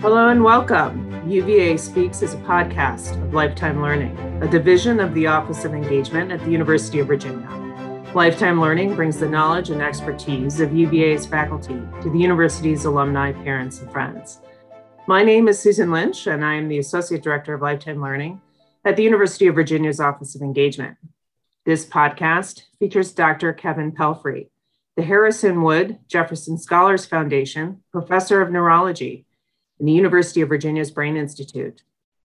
Hello and welcome. UVA Speaks is a podcast of Lifetime Learning, a division of the Office of Engagement at the University of Virginia. Lifetime Learning brings the knowledge and expertise of UVA's faculty to the university's alumni, parents, and friends. My name is Susan Lynch, and I am the Associate Director of Lifetime Learning at the University of Virginia's Office of Engagement. This podcast features Dr. Kevin Pelphrey, the Harrison Wood Jefferson Scholars Foundation Professor of Neurology in the University of Virginia's Brain Institute.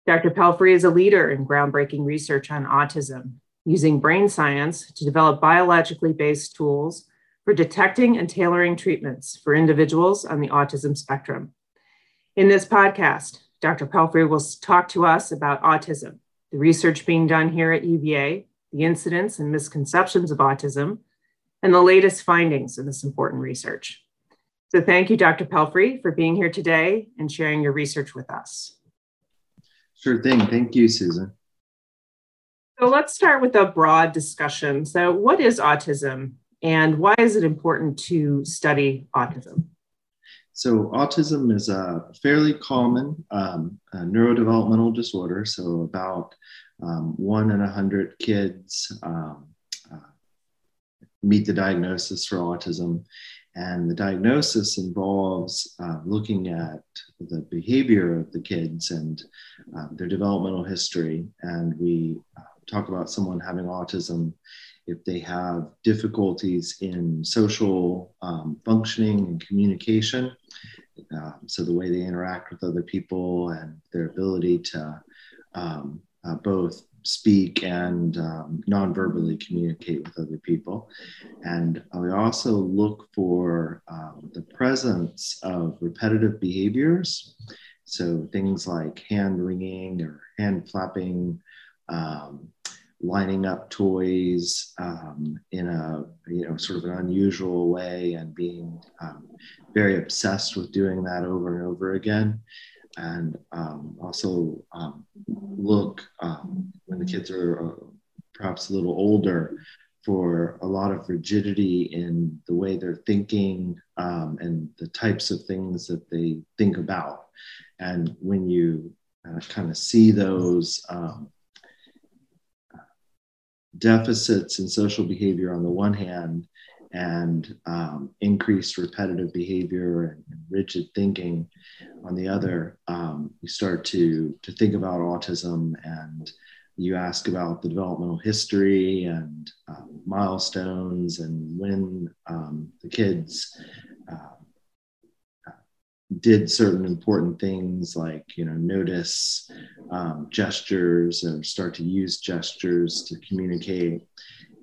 Dr. Pelphrey is a leader in groundbreaking research on autism, using brain science to develop biologically based tools for detecting and tailoring treatments for individuals on the autism spectrum. In this podcast, Dr. Pelphrey will talk to us about autism, the research being done here at UVA, the incidence and misconceptions of autism, and the latest findings in this important research. So thank you, Dr. Pelphrey, for being here today and sharing your research with us. Sure thing. Thank you, Susan. So let's start with a broad discussion. So, what is autism and why is it important to study autism? So, autism is a fairly common um, neurodevelopmental disorder. So, about um, one in a hundred kids um, uh, meet the diagnosis for autism. And the diagnosis involves uh, looking at the behavior of the kids and uh, their developmental history. And we uh, talk about someone having autism if they have difficulties in social um, functioning and communication. Um, so, the way they interact with other people and their ability to um, uh, both speak and um, non-verbally communicate with other people. And we also look for um, the presence of repetitive behaviors. So things like hand wringing or hand flapping, um, lining up toys um, in a you know sort of an unusual way and being um, very obsessed with doing that over and over again and um, also um, look um, when the kids are uh, perhaps a little older for a lot of rigidity in the way they're thinking um, and the types of things that they think about. And when you uh, kind of see those um, deficits in social behavior on the one hand, and um, increased repetitive behavior and, rigid thinking. On the other um, you start to to think about autism and you ask about the developmental history and uh, milestones and when um, the kids uh, did certain important things like you know notice um, gestures or start to use gestures to communicate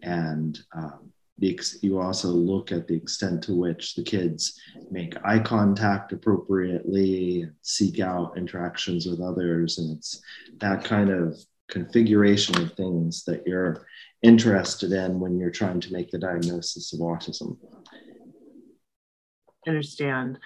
and um, you also look at the extent to which the kids make eye contact appropriately, seek out interactions with others, and it's that kind of configuration of things that you're interested in when you're trying to make the diagnosis of autism. Understand.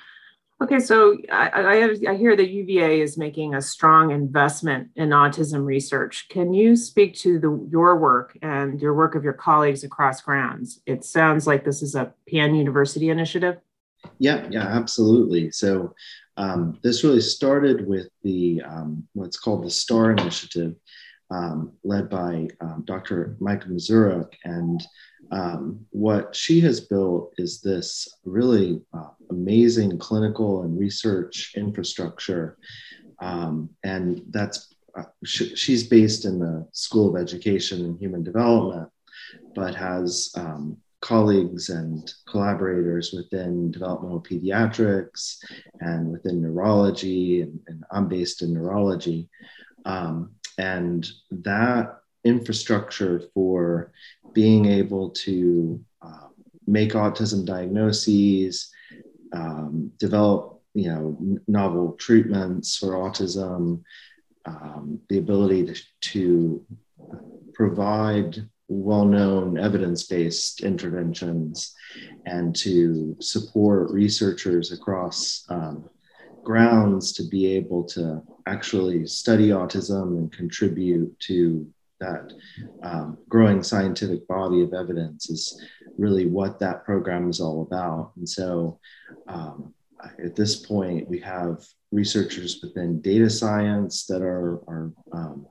Okay, so I, I, I, hear that UVA is making a strong investment in autism research. Can you speak to the, your work and your work of your colleagues across grounds? It sounds like this is a pan university initiative. Yeah, yeah, absolutely. So um, this really started with the um, what's called the STAR Initiative, um, led by um, Dr. Micah Mazurek. And um, what she has built is this really uh, amazing clinical and research infrastructure. Um, and that's uh, sh- she's based in the School of Education and Human Development, but has um, colleagues and collaborators within developmental pediatrics and within neurology, and, and I'm based in neurology. Um, and that infrastructure for being able to uh, make autism diagnoses, um, develop you know novel treatments for autism, um, the ability to, to provide well-known evidence-based interventions and to support researchers across um, grounds to be able to actually study autism and contribute to that um, growing scientific body of evidence is really what that program is all about. And so um, at this point, we have researchers within data science that are, are um,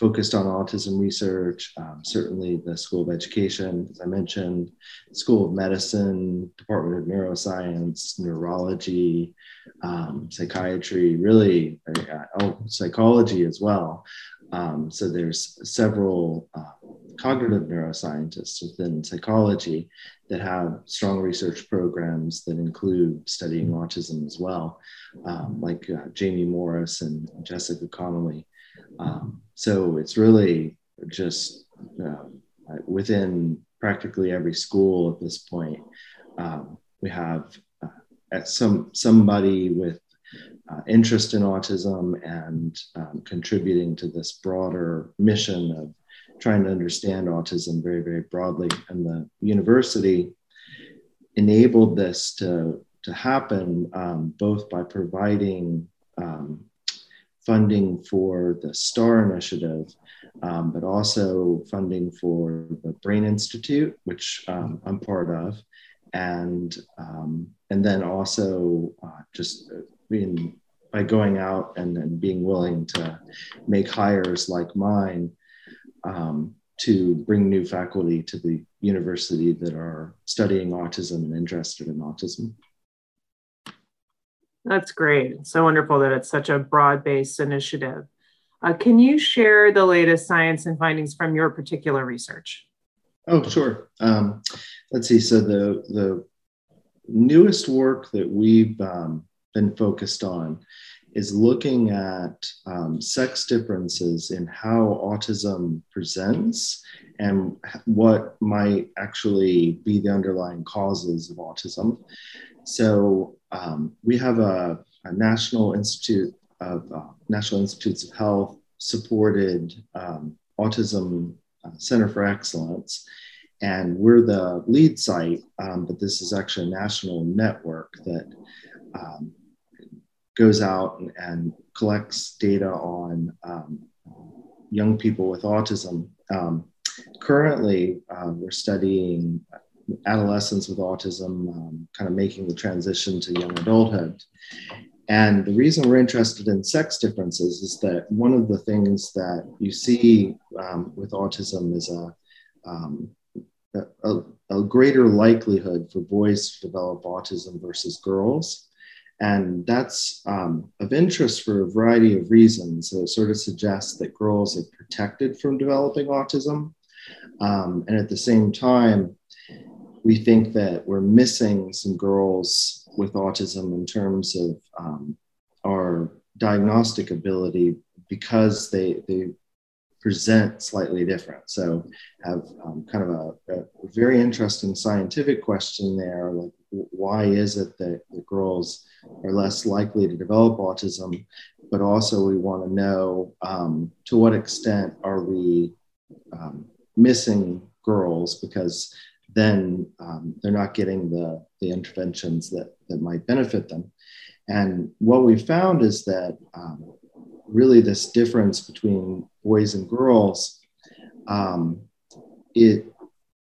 focused on autism research, um, certainly the School of Education, as I mentioned, School of Medicine, Department of Neuroscience, Neurology, um, Psychiatry, really, uh, oh, psychology as well. Um, so there's several uh, cognitive neuroscientists within psychology that have strong research programs that include studying autism as well, um, like uh, Jamie Morris and Jessica Connelly. Um, so it's really just uh, within practically every school at this point. Um, we have uh, some somebody with uh, interest in autism and um, contributing to this broader mission of trying to understand autism very, very broadly. And the university enabled this to, to happen um, both by providing um, funding for the STAR initiative, um, but also funding for the Brain Institute, which um, I'm part of. And, um, and then also uh, just by going out and, and being willing to make hires like mine um, to bring new faculty to the university that are studying autism and interested in autism. That's great. So wonderful that it's such a broad based initiative. Uh, can you share the latest science and findings from your particular research? Oh, sure. Um, let's see. So the the newest work that we've um, been focused on is looking at um, sex differences in how autism presents and what might actually be the underlying causes of autism. So um, we have a, a, National Institute of uh, National Institutes of Health supported um, Autism uh, Center for Excellence. And we're the lead site, um, but this is actually a national network that um, goes out and, and collects data on um, young people with autism. Um, currently, uh, we're studying adolescents with autism, um, kind of making the transition to young adulthood. And the reason we're interested in sex differences is that one of the things that you see um, with autism is a, um, a, a, greater likelihood for boys to develop autism versus girls. And that's um, of interest for a variety of reasons. So it sort of suggests that girls are protected from developing autism. Um, and at the same time, we think that we're missing some girls with autism in terms of um, our diagnostic ability because they, they present slightly different. So have um, kind of a, a, very interesting scientific question there, like why is it that the girls are less likely to develop autism? But also we want to know um, to what extent are we um, missing girls because then um, they're not getting the, the interventions that, that might benefit them. And what we found is that um, really this difference between boys and girls, um, it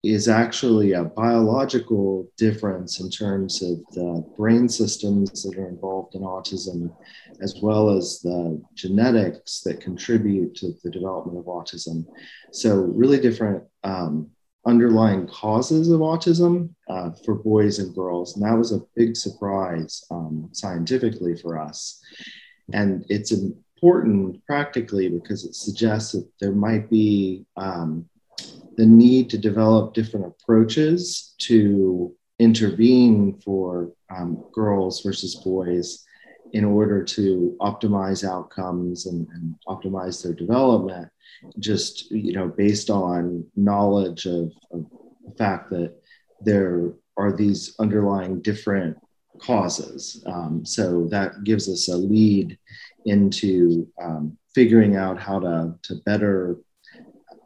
is actually a biological difference in terms of the brain systems that are involved in autism, as well as the genetics that contribute to the development of autism. So, really different um, underlying causes of autism uh, for boys and girls. And that was a big surprise um, scientifically for us. And it's important practically because it suggests that there might be um, the need to develop different approaches to intervene for um, girls versus boys in order to optimize outcomes and, and, optimize their development just you know based on knowledge of, of the fact that there are these underlying different causes. Um, so that gives us a lead into um, figuring out how to, to better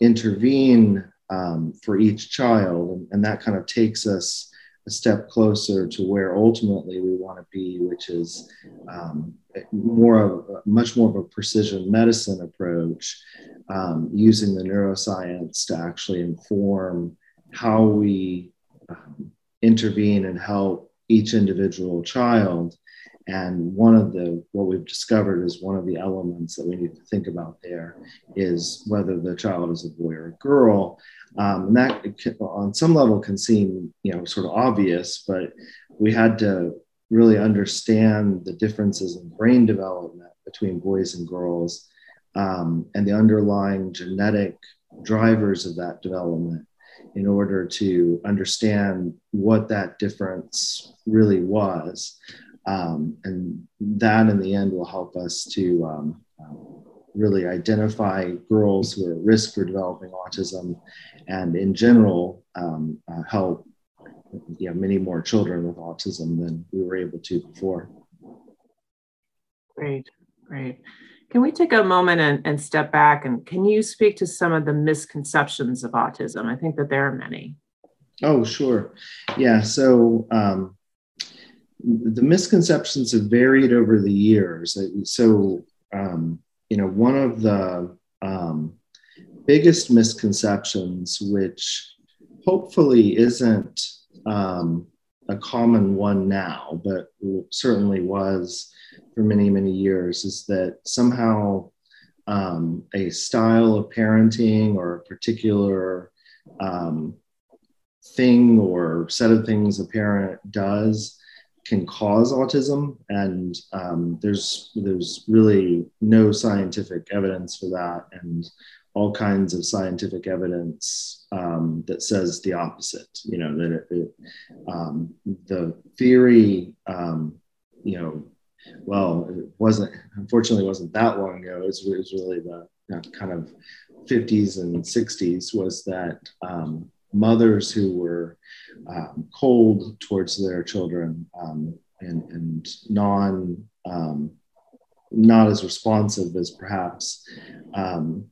intervene um, for each child. And, and that kind of takes us a step closer to where ultimately we want to be, which is um, more of much more of a precision medicine approach, um, using the neuroscience to actually inform how we um, intervene and help each individual child And one of the, what we've discovered is one of the elements that we need to think about there is whether the child is a boy or a girl. Um, and that on some level can seem, you know, sort of obvious, but we had to really understand the differences in brain development between boys and girls um, and the underlying genetic drivers of that development in order to understand what that difference really was. Um, and that in the end will help us to um, uh, really identify girls who are at risk for developing autism and in general um, uh, help you know, many more children with autism than we were able to before. Great, great. Can we take a moment and, and step back and can you speak to some of the misconceptions of autism? I think that there are many. Oh, sure. Yeah. So um, the misconceptions have varied over the years. So, um, you know, one of the um, biggest misconceptions, which hopefully isn't um, a common one now, but certainly was for many, many years is that somehow um, a style of parenting or a particular um, thing or set of things a parent does can cause autism and um, there's there's really no scientific evidence for that and all kinds of scientific evidence um, that says the opposite you know that it, it, um, the theory um, you know well, it wasn't, unfortunately, wasn't that long ago. It was, it was really the kind of 50s and 60s was that um, mothers who were um, cold towards their children um, and, and non, um, not as responsive as perhaps um,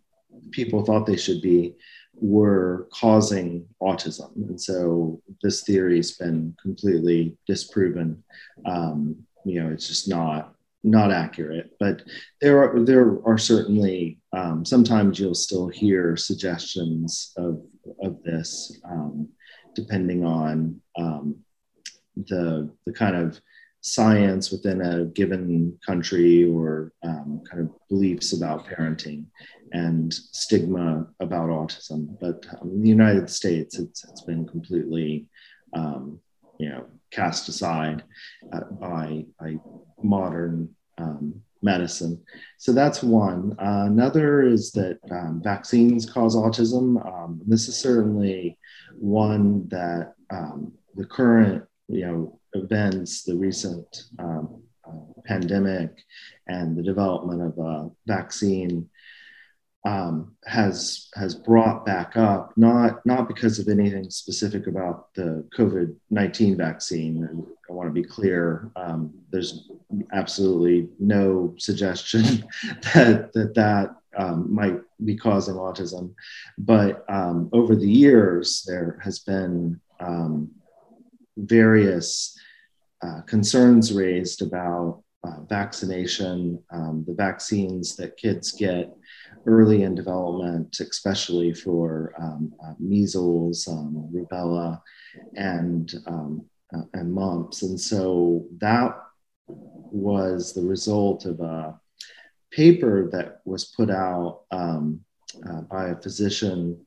people thought they should be were causing autism. And so this theory has been completely disproven. Um, you know it's just not not accurate but there are there are certainly um, sometimes you'll still hear suggestions of of this um, depending on um, the the kind of science within a given country or um, kind of beliefs about parenting and stigma about autism. But um, in the united states it's, it's been completely um, you know cast aside uh, by, by modern um, medicine. So that's one. Uh, another is that um, vaccines cause autism. Um, this is certainly one that um, the current, you know, events, the recent um, uh, pandemic, and the development of a vaccine um, has has brought back up not not because of anything specific about the COVID nineteen vaccine. I want to be clear. Um, there's absolutely no suggestion that that that um, might be causing autism, but um, over the years there has been um, various uh, concerns raised about uh, vaccination, um, the vaccines that kids get early in development, especially for um, uh, measles, um, rubella, and um, uh, and mumps. And so that was the result of a paper that was put out um, uh, by a physician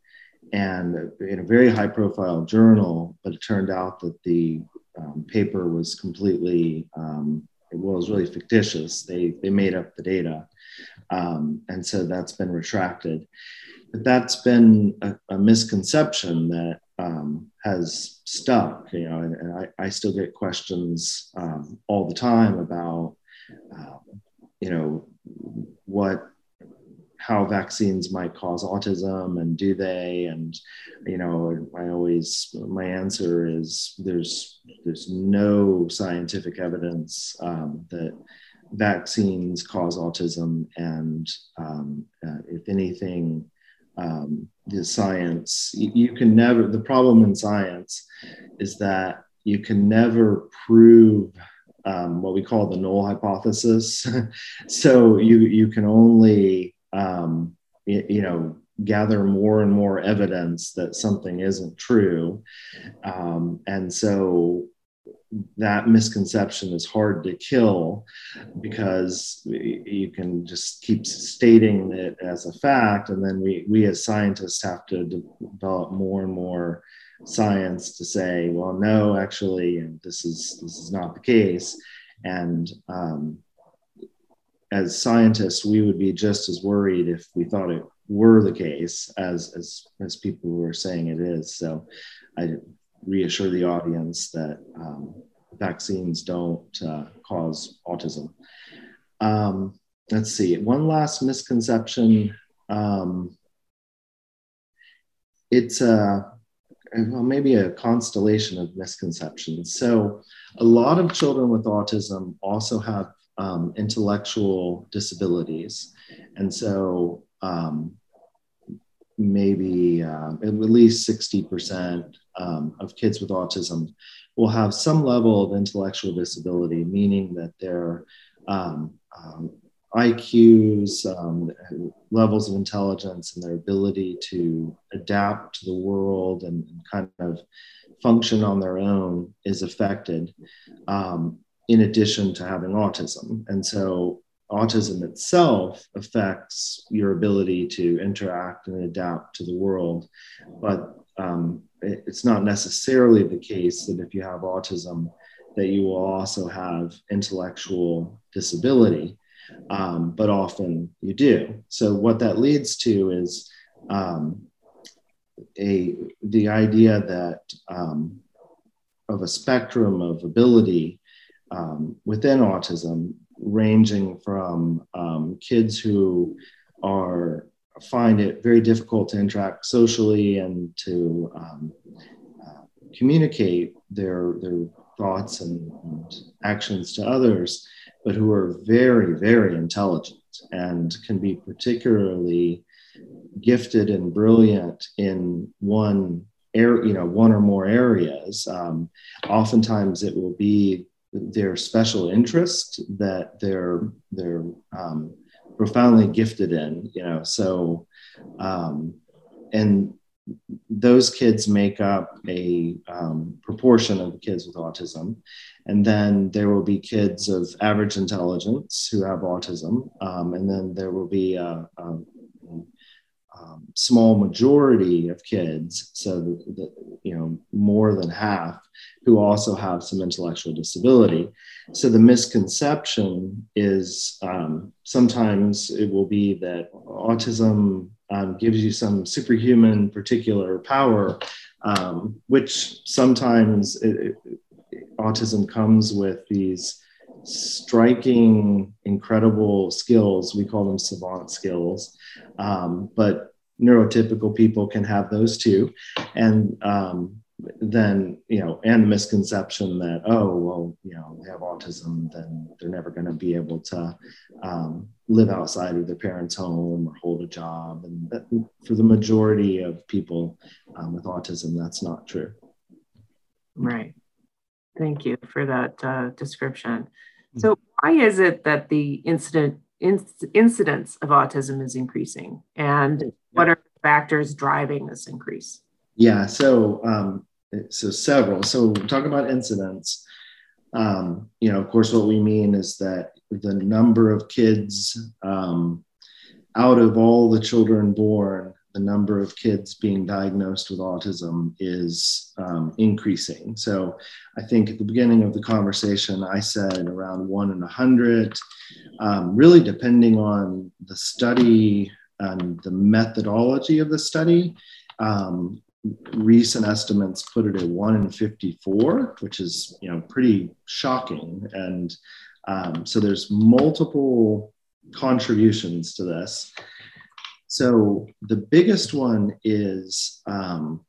and in a very high profile journal, but it turned out that the um, paper was completely it was really fictitious. They they made up the data, um, and so that's been retracted. But that's been a, a misconception that um, has stuck, you know, and, and I, I, still get questions um, all the time about, um, you know, what, how vaccines might cause autism and do they, and, you know, I always, my answer is there's, there's no scientific evidence um, that vaccines cause autism, and um, uh, if anything, um, the science you, can never. The problem in science is that you can never prove um, what we call the null hypothesis. so you you can only um, you, know gather more and more evidence that something isn't true, um, and so that misconception is hard to kill because you can just keep stating it as a fact. And then we, we as scientists have to develop more and more science to say well no actually this is this is not the case. And um, as scientists we would be just as worried if we thought it were the case as as as people who are saying it is so i reassure the audience that um, vaccines don't uh, cause autism. Um, let's see, one last misconception. Um, it's a well, maybe a constellation of misconceptions. So, a lot of children with autism also have um, intellectual disabilities. And so, um, maybe uh, at least 60% um, of kids with autism will have some level of intellectual disability, meaning that their um, um, IQs, levels of intelligence, and their ability to adapt to the world and, and kind of function on their own is affected, um, in addition to having autism. And so, autism itself affects your ability to interact and adapt to the world, but um, it's not necessarily the case that if you have autism that you will also have intellectual disability um, but often you do so what that leads to is um, a the idea that um, of a spectrum of ability um, within autism ranging from um, kids who are find it very difficult to interact socially and to um, uh, communicate their their thoughts and, and, actions to others, but who are very very intelligent and can be particularly gifted and brilliant in one area, you know, one or more areas. Um, oftentimes, it will be their special interest that they're they're um, profoundly gifted in, you know. So, um, and those kids make up a um, proportion of kids with autism. And then there will be kids of average intelligence who have autism. Um, and then there will be a, a, um, small majority of kids, so that, you know more than half, who also have some intellectual disability. So the misconception is um, sometimes it will be that autism um, gives you some superhuman particular power, um, which sometimes it, it, autism comes with these striking, incredible skills. We call them savant skills. Um, but neurotypical people can have those too. And um, then, you know, and the misconception that, oh, well, you know, they have autism, then they're never going to be able to um, live outside of their parents' home or hold a job. And that, for the majority of people um, with autism, that's not true. Right. Thank you for that uh, description. So, why is it that the incident incidence of autism is increasing, and what are factors driving this increase? Yeah, so um, so several. So talk about incidence. Um, you know, of course, what we mean is that the number of kids um, out of all the children born the number of kids being diagnosed with autism is um, increasing. So I think at the beginning of the conversation, I said around one in a hundred, um, really depending on the study and the methodology of the study. Um, recent estimates put it at one in 54, which is you know pretty shocking. And um, so there's multiple contributions to this. So the biggest one is um,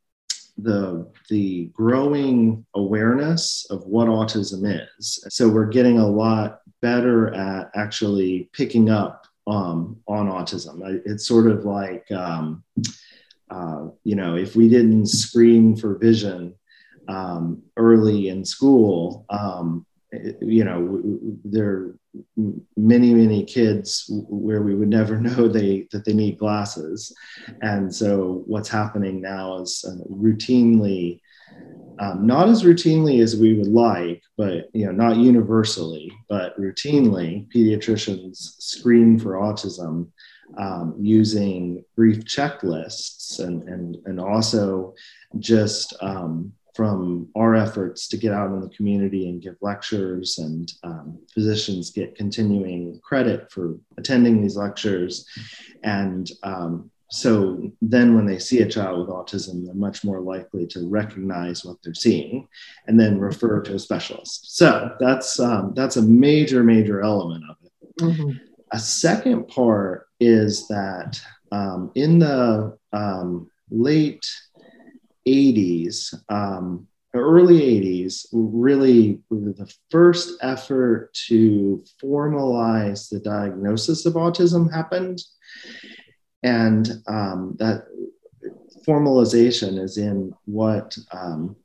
the the growing awareness of what autism is. So we're getting a lot better at actually picking up um, on autism. It's sort of like um, uh, you know if we didn't screen for vision um, early in school, um, you know there many many kids where we would never know they that they need glasses. And so what's happening now is uh, routinely um, not as routinely as we would like, but you know, not universally, but routinely, pediatricians screen for autism um, using brief checklists and, and, and also just um, from our efforts to get out in the community and give lectures and um, physicians get continuing credit for attending these lectures. And um, so then when they see a child with autism they're much more likely to recognize what they're seeing and then refer to a specialist. So that's um, that's a major major element of it. Mm-hmm. a second part is that um, in the um, late 80s um, early 80s really the first effort to formalize the diagnosis of autism happened. And um, that formalization is in what um,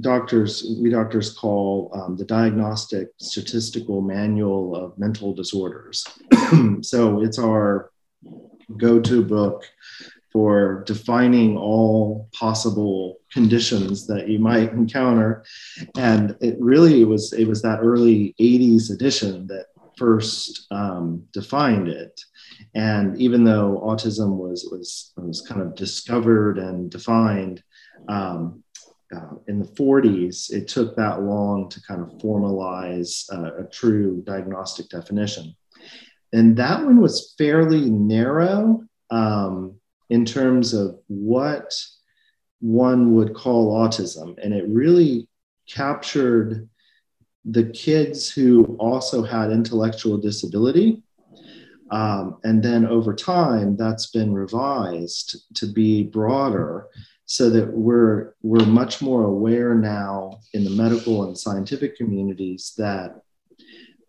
doctors we doctors call um, the diagnostic statistical manual of mental disorders. So it's our go-to book for defining all possible conditions that you might encounter and it really was it was that early 80s edition that first um, defined it and even though autism was, was, was kind of discovered and defined um, uh, in the 40s, it took that long to kind of formalize uh, a true diagnostic definition. And that one was fairly narrow um, in terms of what one would call autism. And it really captured the kids who also had intellectual disability um, and then over time, that's been revised to be broader so that we're, we're much more aware now in the medical and scientific communities that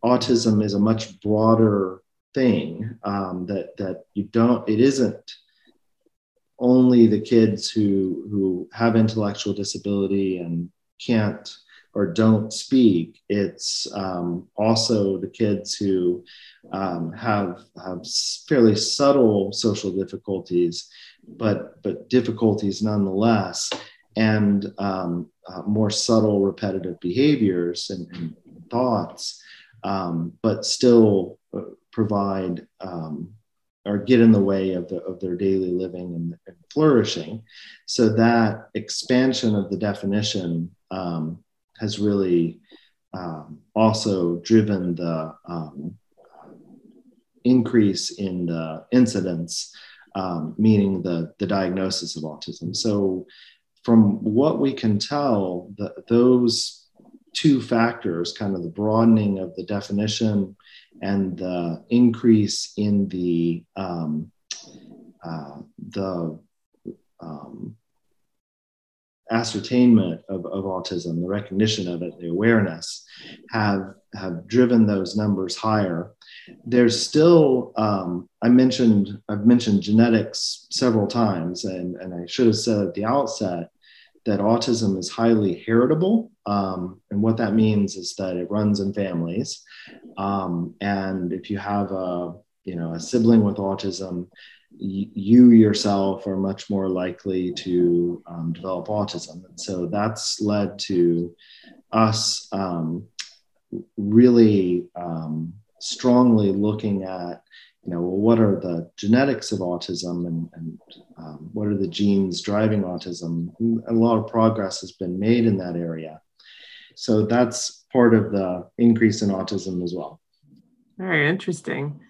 autism is a much broader thing um, that, that you don't, it isn't only the kids who, who have intellectual disability and can't or don't speak. It's um, also the kids who um, have have fairly subtle social difficulties, but but difficulties nonetheless, and um, uh, more subtle repetitive behaviors and, and thoughts, um, but still uh, provide um, or get in the way of, the, of their daily living and, and flourishing. So that expansion of the definition um, has really um, also driven the um, increase in the incidence, um, meaning the, the diagnosis of autism. So, from what we can tell, the, those two factors, kind of the broadening of the definition and the increase in the um, uh, the um, ascertainment of, of autism, the recognition of it, the awareness, have have driven those numbers higher. There's still, um, I mentioned, I've mentioned genetics several times, and, and I should have said at the outset that autism is highly heritable. Um, and what that means is that it runs in families. Um, and if you have a, you know, a sibling with autism, you yourself are much more likely to um, develop autism. And so that's led to us um, really um, strongly looking at, you know, well, what are the genetics of autism and, and um, what are the genes driving autism? A lot of progress has been made in that area. So that's part of the increase in autism as well. Very interesting.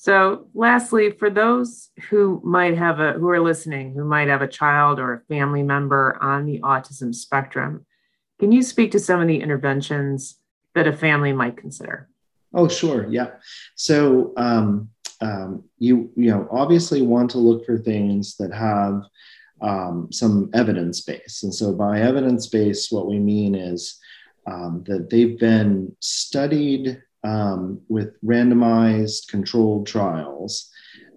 So, lastly, for those who might have a who are listening, who might have a child or a family member on the autism spectrum, can you speak to some of the interventions that a family might consider? Oh, sure. Yeah. So, um, um, you you know obviously want to look for things that have um, some evidence base, and so by evidence base, what we mean is um, that they've been studied um, with randomized controlled trials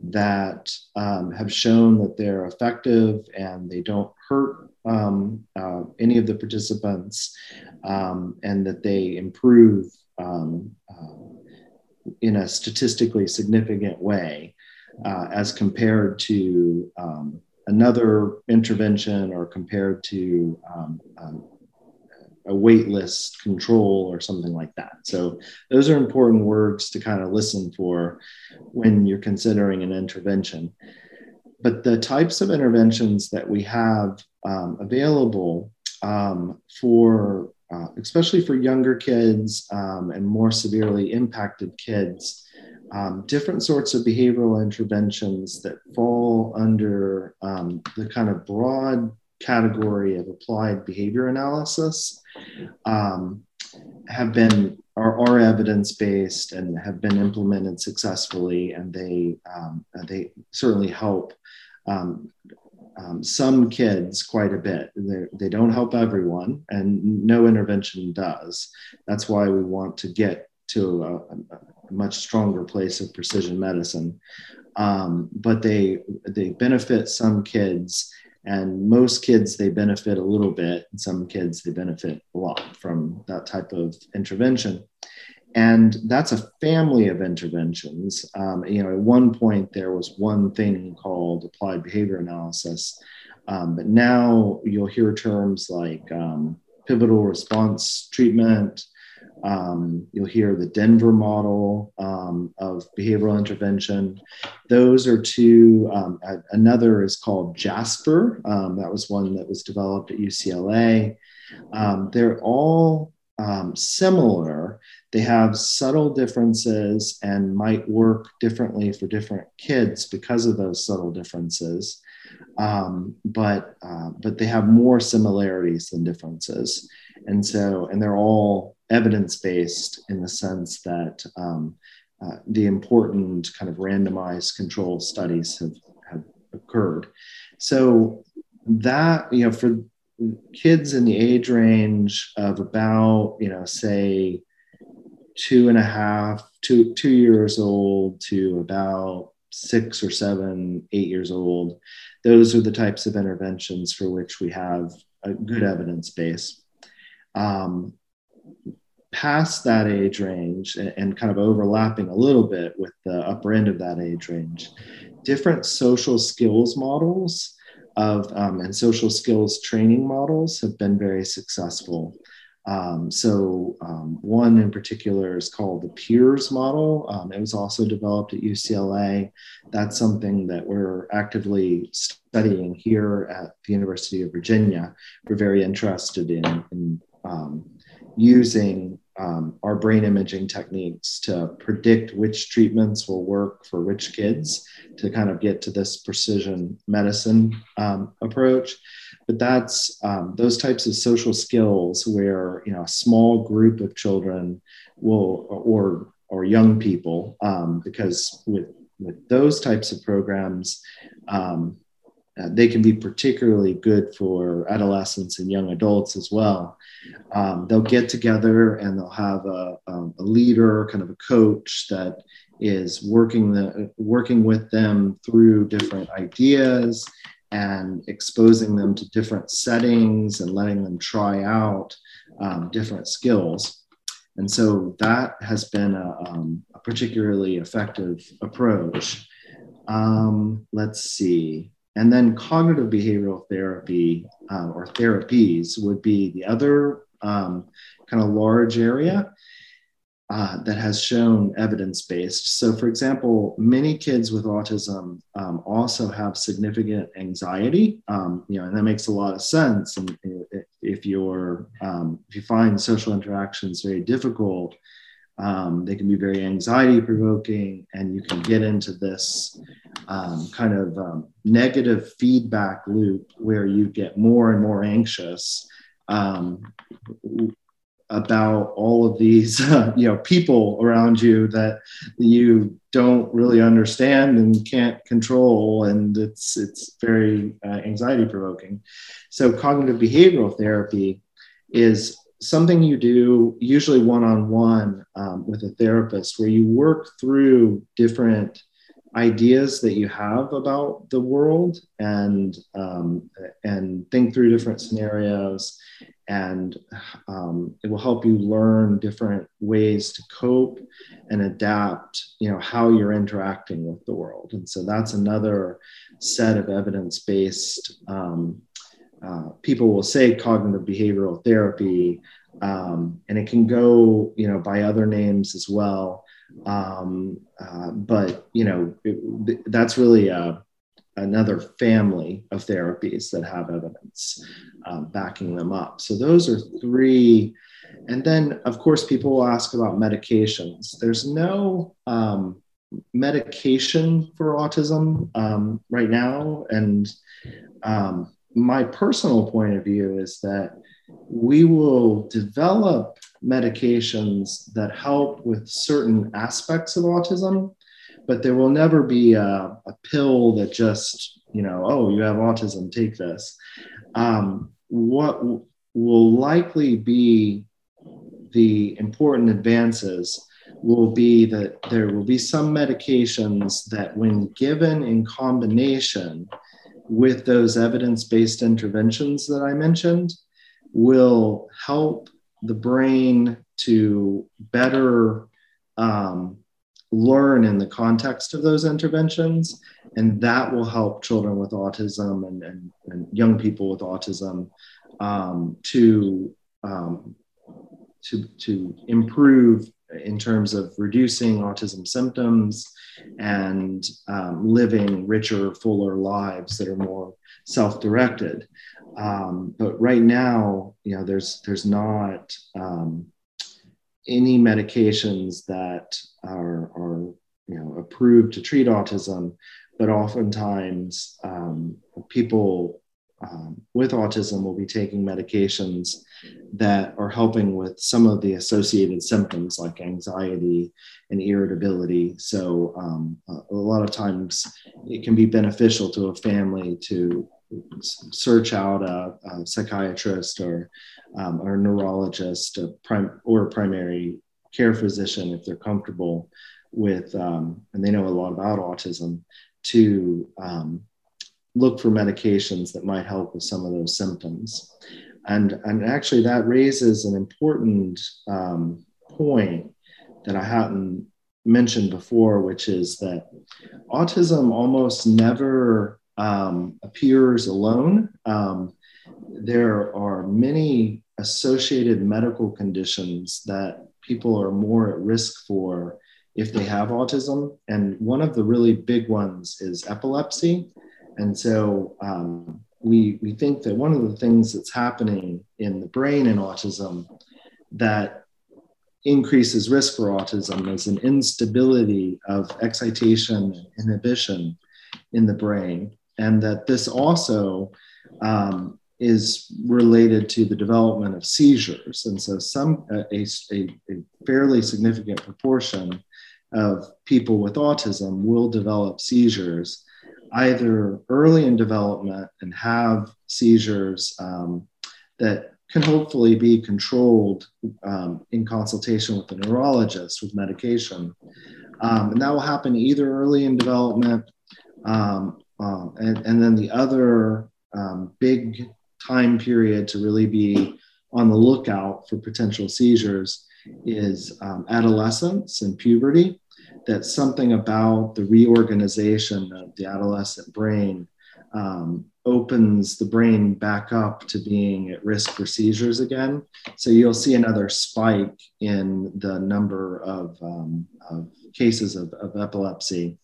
that um, have shown that they're effective and they don't hurt um, uh, any of the participants um, and that they improve um, uh, in a statistically significant way uh, as compared to um, another intervention or compared to um, um, a waitlist control or something like that. So those are important words to kind of listen for when you're considering an intervention. But the types of interventions that we have um, available um, for, uh, especially for younger kids um, and more severely impacted kids, um, different sorts of behavioral interventions that fall under um, the kind of broad category of applied behavior analysis um, have been are, are evidence based and have been implemented successfully, and they um, they certainly help um, um, some kids quite a bit. They're, they do not help everyone, and no intervention does. That's why we want to get to a, a much stronger place of precision medicine. Um, but they they benefit some kids and most kids they benefit a little bit and some kids they benefit a lot from that type of intervention and that's a family of interventions um, you know at one point there was one thing called applied behavior analysis um, but now you'll hear terms like um, pivotal response treatment um, you'll hear the Denver model um, of behavioral intervention. Those are two. Um, another is called Jasper. That was one that was developed at UCLA. They're all similar. They have subtle differences and might work differently for different kids because of those subtle differences. but uh, but they have more similarities than differences, and so and they're all evidence based in the sense that um, uh, the important kind of randomized control studies have, have occurred. So that, you know, for kids in the age range of about, you know, say two and a half, two, two years old to about six or seven, eight years old, those are the types of interventions for which we have a good evidence base. Um, past that age range and, and, kind of overlapping a little bit with the upper end of that age range, different social skills models of um, and social skills training models have been very successful. Um, so um, one in particular is called the Peers model. Um, it was also developed at UCLA. That's something that we're actively studying here at the University of Virginia. We're very interested in, in um, using um, our brain imaging techniques to predict which treatments will work for which kids to kind of get to this precision medicine um, approach but that's um, those types of social skills where you know a small group of children will or or young people um, because with with those types of programs um, uh, they can be particularly good for adolescents and young adults as well. Um, they'll get together and they'll have a, um, a, leader, kind of a coach that is working the working with them through different ideas and exposing them to different settings and letting them try out um, different skills. And so that has been a, um, a particularly effective approach. Um, let's see. And then cognitive behavioral therapy uh, or therapies would be the other um, kind of large area uh, that has shown evidence based. So, for example, many kids with autism um, also have significant anxiety, um, you know, and that makes a lot of sense. And if you're um, if you find social interactions very difficult, um, they can be very anxiety provoking, and you can get into this um, kind of um, negative feedback loop where you get more and more anxious um, about all of these, you know, people around you that you don't really understand and can't control, and it's it's very uh, anxiety provoking. So cognitive behavioral therapy is something you do usually one on one with a therapist where you work through different ideas that you have about the world and um, and think through different scenarios and um, it will help you learn different ways to cope and adapt you know how you're interacting with the world. And so that's another set of evidence-based um, uh, people will say cognitive behavioral therapy um, and it can go you know by other names as well um, uh, but you know it, that's really a, another family of therapies that have evidence um, backing them up. So those are three. And then of course people will ask about medications. There's no um, medication for autism um, right now. And um, my personal point of view is that we will develop medications that help with certain aspects of autism, but there will never be a, a pill that just, you know, oh, you have autism, take this. Um, what w- will likely be the important advances will be that there will be some medications that, when given in combination with those evidence based interventions that I mentioned, will help the brain to better um, learn in the context of those interventions. And that will help children with autism and, and, and young people with autism um, to, um, to, to improve in terms of reducing autism symptoms and um, living richer, fuller lives that are more self-directed. Um, but right now, you know, there's there's not um, any medications that are, are you know approved to treat autism, but oftentimes um, people um, with autism will be taking medications that are helping with some of the associated symptoms like anxiety and irritability. So, um, a lot of times it can be beneficial to a family to search out a, a psychiatrist or, um, or neurologist a prim- or a primary care physician if they're comfortable with um, and they know a lot about autism to um, look for medications that might help with some of those symptoms. And and actually that raises an important um, point that i hadn't mentioned before which is that autism almost never um, appears alone. Um, there are many associated medical conditions that people are more at risk for if they have autism. And one of the really big ones is epilepsy. And so um, we, we think that one of the things that's happening in the brain in autism that increases risk for autism is an instability of excitation and inhibition in the brain and that this also um, is related to the development of seizures. And so, some a, a, a, fairly significant proportion of people with autism will develop seizures either early in development and have seizures um, that can hopefully be controlled um, in consultation with the neurologist with medication. Um, and that will happen either early in development um, and, and then the other um, big time period to really be on the lookout for potential seizures is um, adolescence and puberty. That something about the reorganization of the adolescent brain um, opens the brain back up to being at risk for seizures again. So you'll see another spike in the number of, um, of cases of, of epilepsy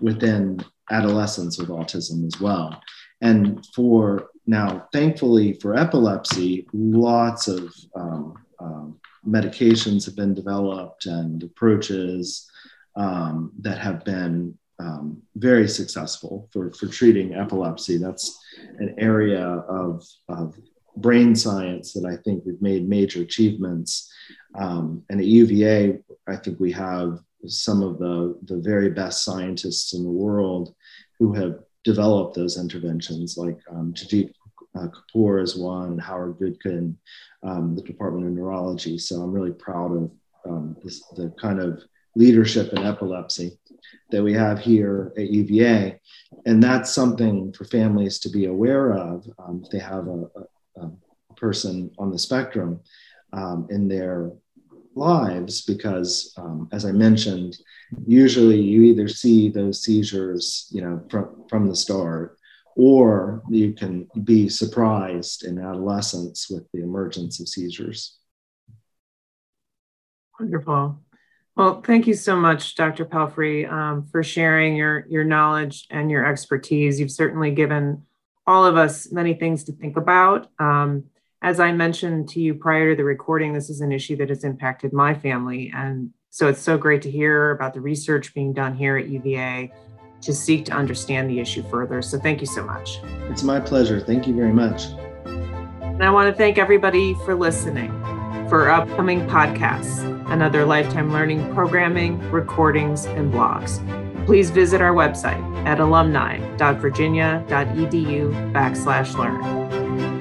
within adolescents with autism as well. And for now, thankfully for epilepsy, lots of um, um, medications have been developed and approaches um, that have been um, very successful for, for treating epilepsy. That's an area of, of brain science that I think we've made major achievements. Um, and at UVA, I think we have some of the, the very best scientists in the world who have developed those interventions, like um, Jaideep uh, Kapur is one, Howard Goodkin, um, the Department of Neurology. So I'm really proud of um, this, the kind of leadership in epilepsy that we have here at UVA. And that's something for families to be aware of um, if they have a, a, a, person on the spectrum um, in their lives, because um, as I mentioned, usually you either see those seizures, you know, from, from the start, or you can be surprised in adolescence with the emergence of seizures. Wonderful. Well, thank you so much, Dr. Pelphrey, um, for sharing your, your knowledge and your expertise. You've certainly given all of us many things to think about. Um, as I mentioned to you prior to the recording, this is an issue that has impacted my family. And so it's so great to hear about the research being done here at UVA to seek to understand the issue further. So thank you so much. It's my pleasure. Thank you very much. And I want to thank everybody for listening for upcoming podcasts and other lifetime learning programming, recordings, and blogs. Please visit our website at alumni.virginia.edu backslash learn.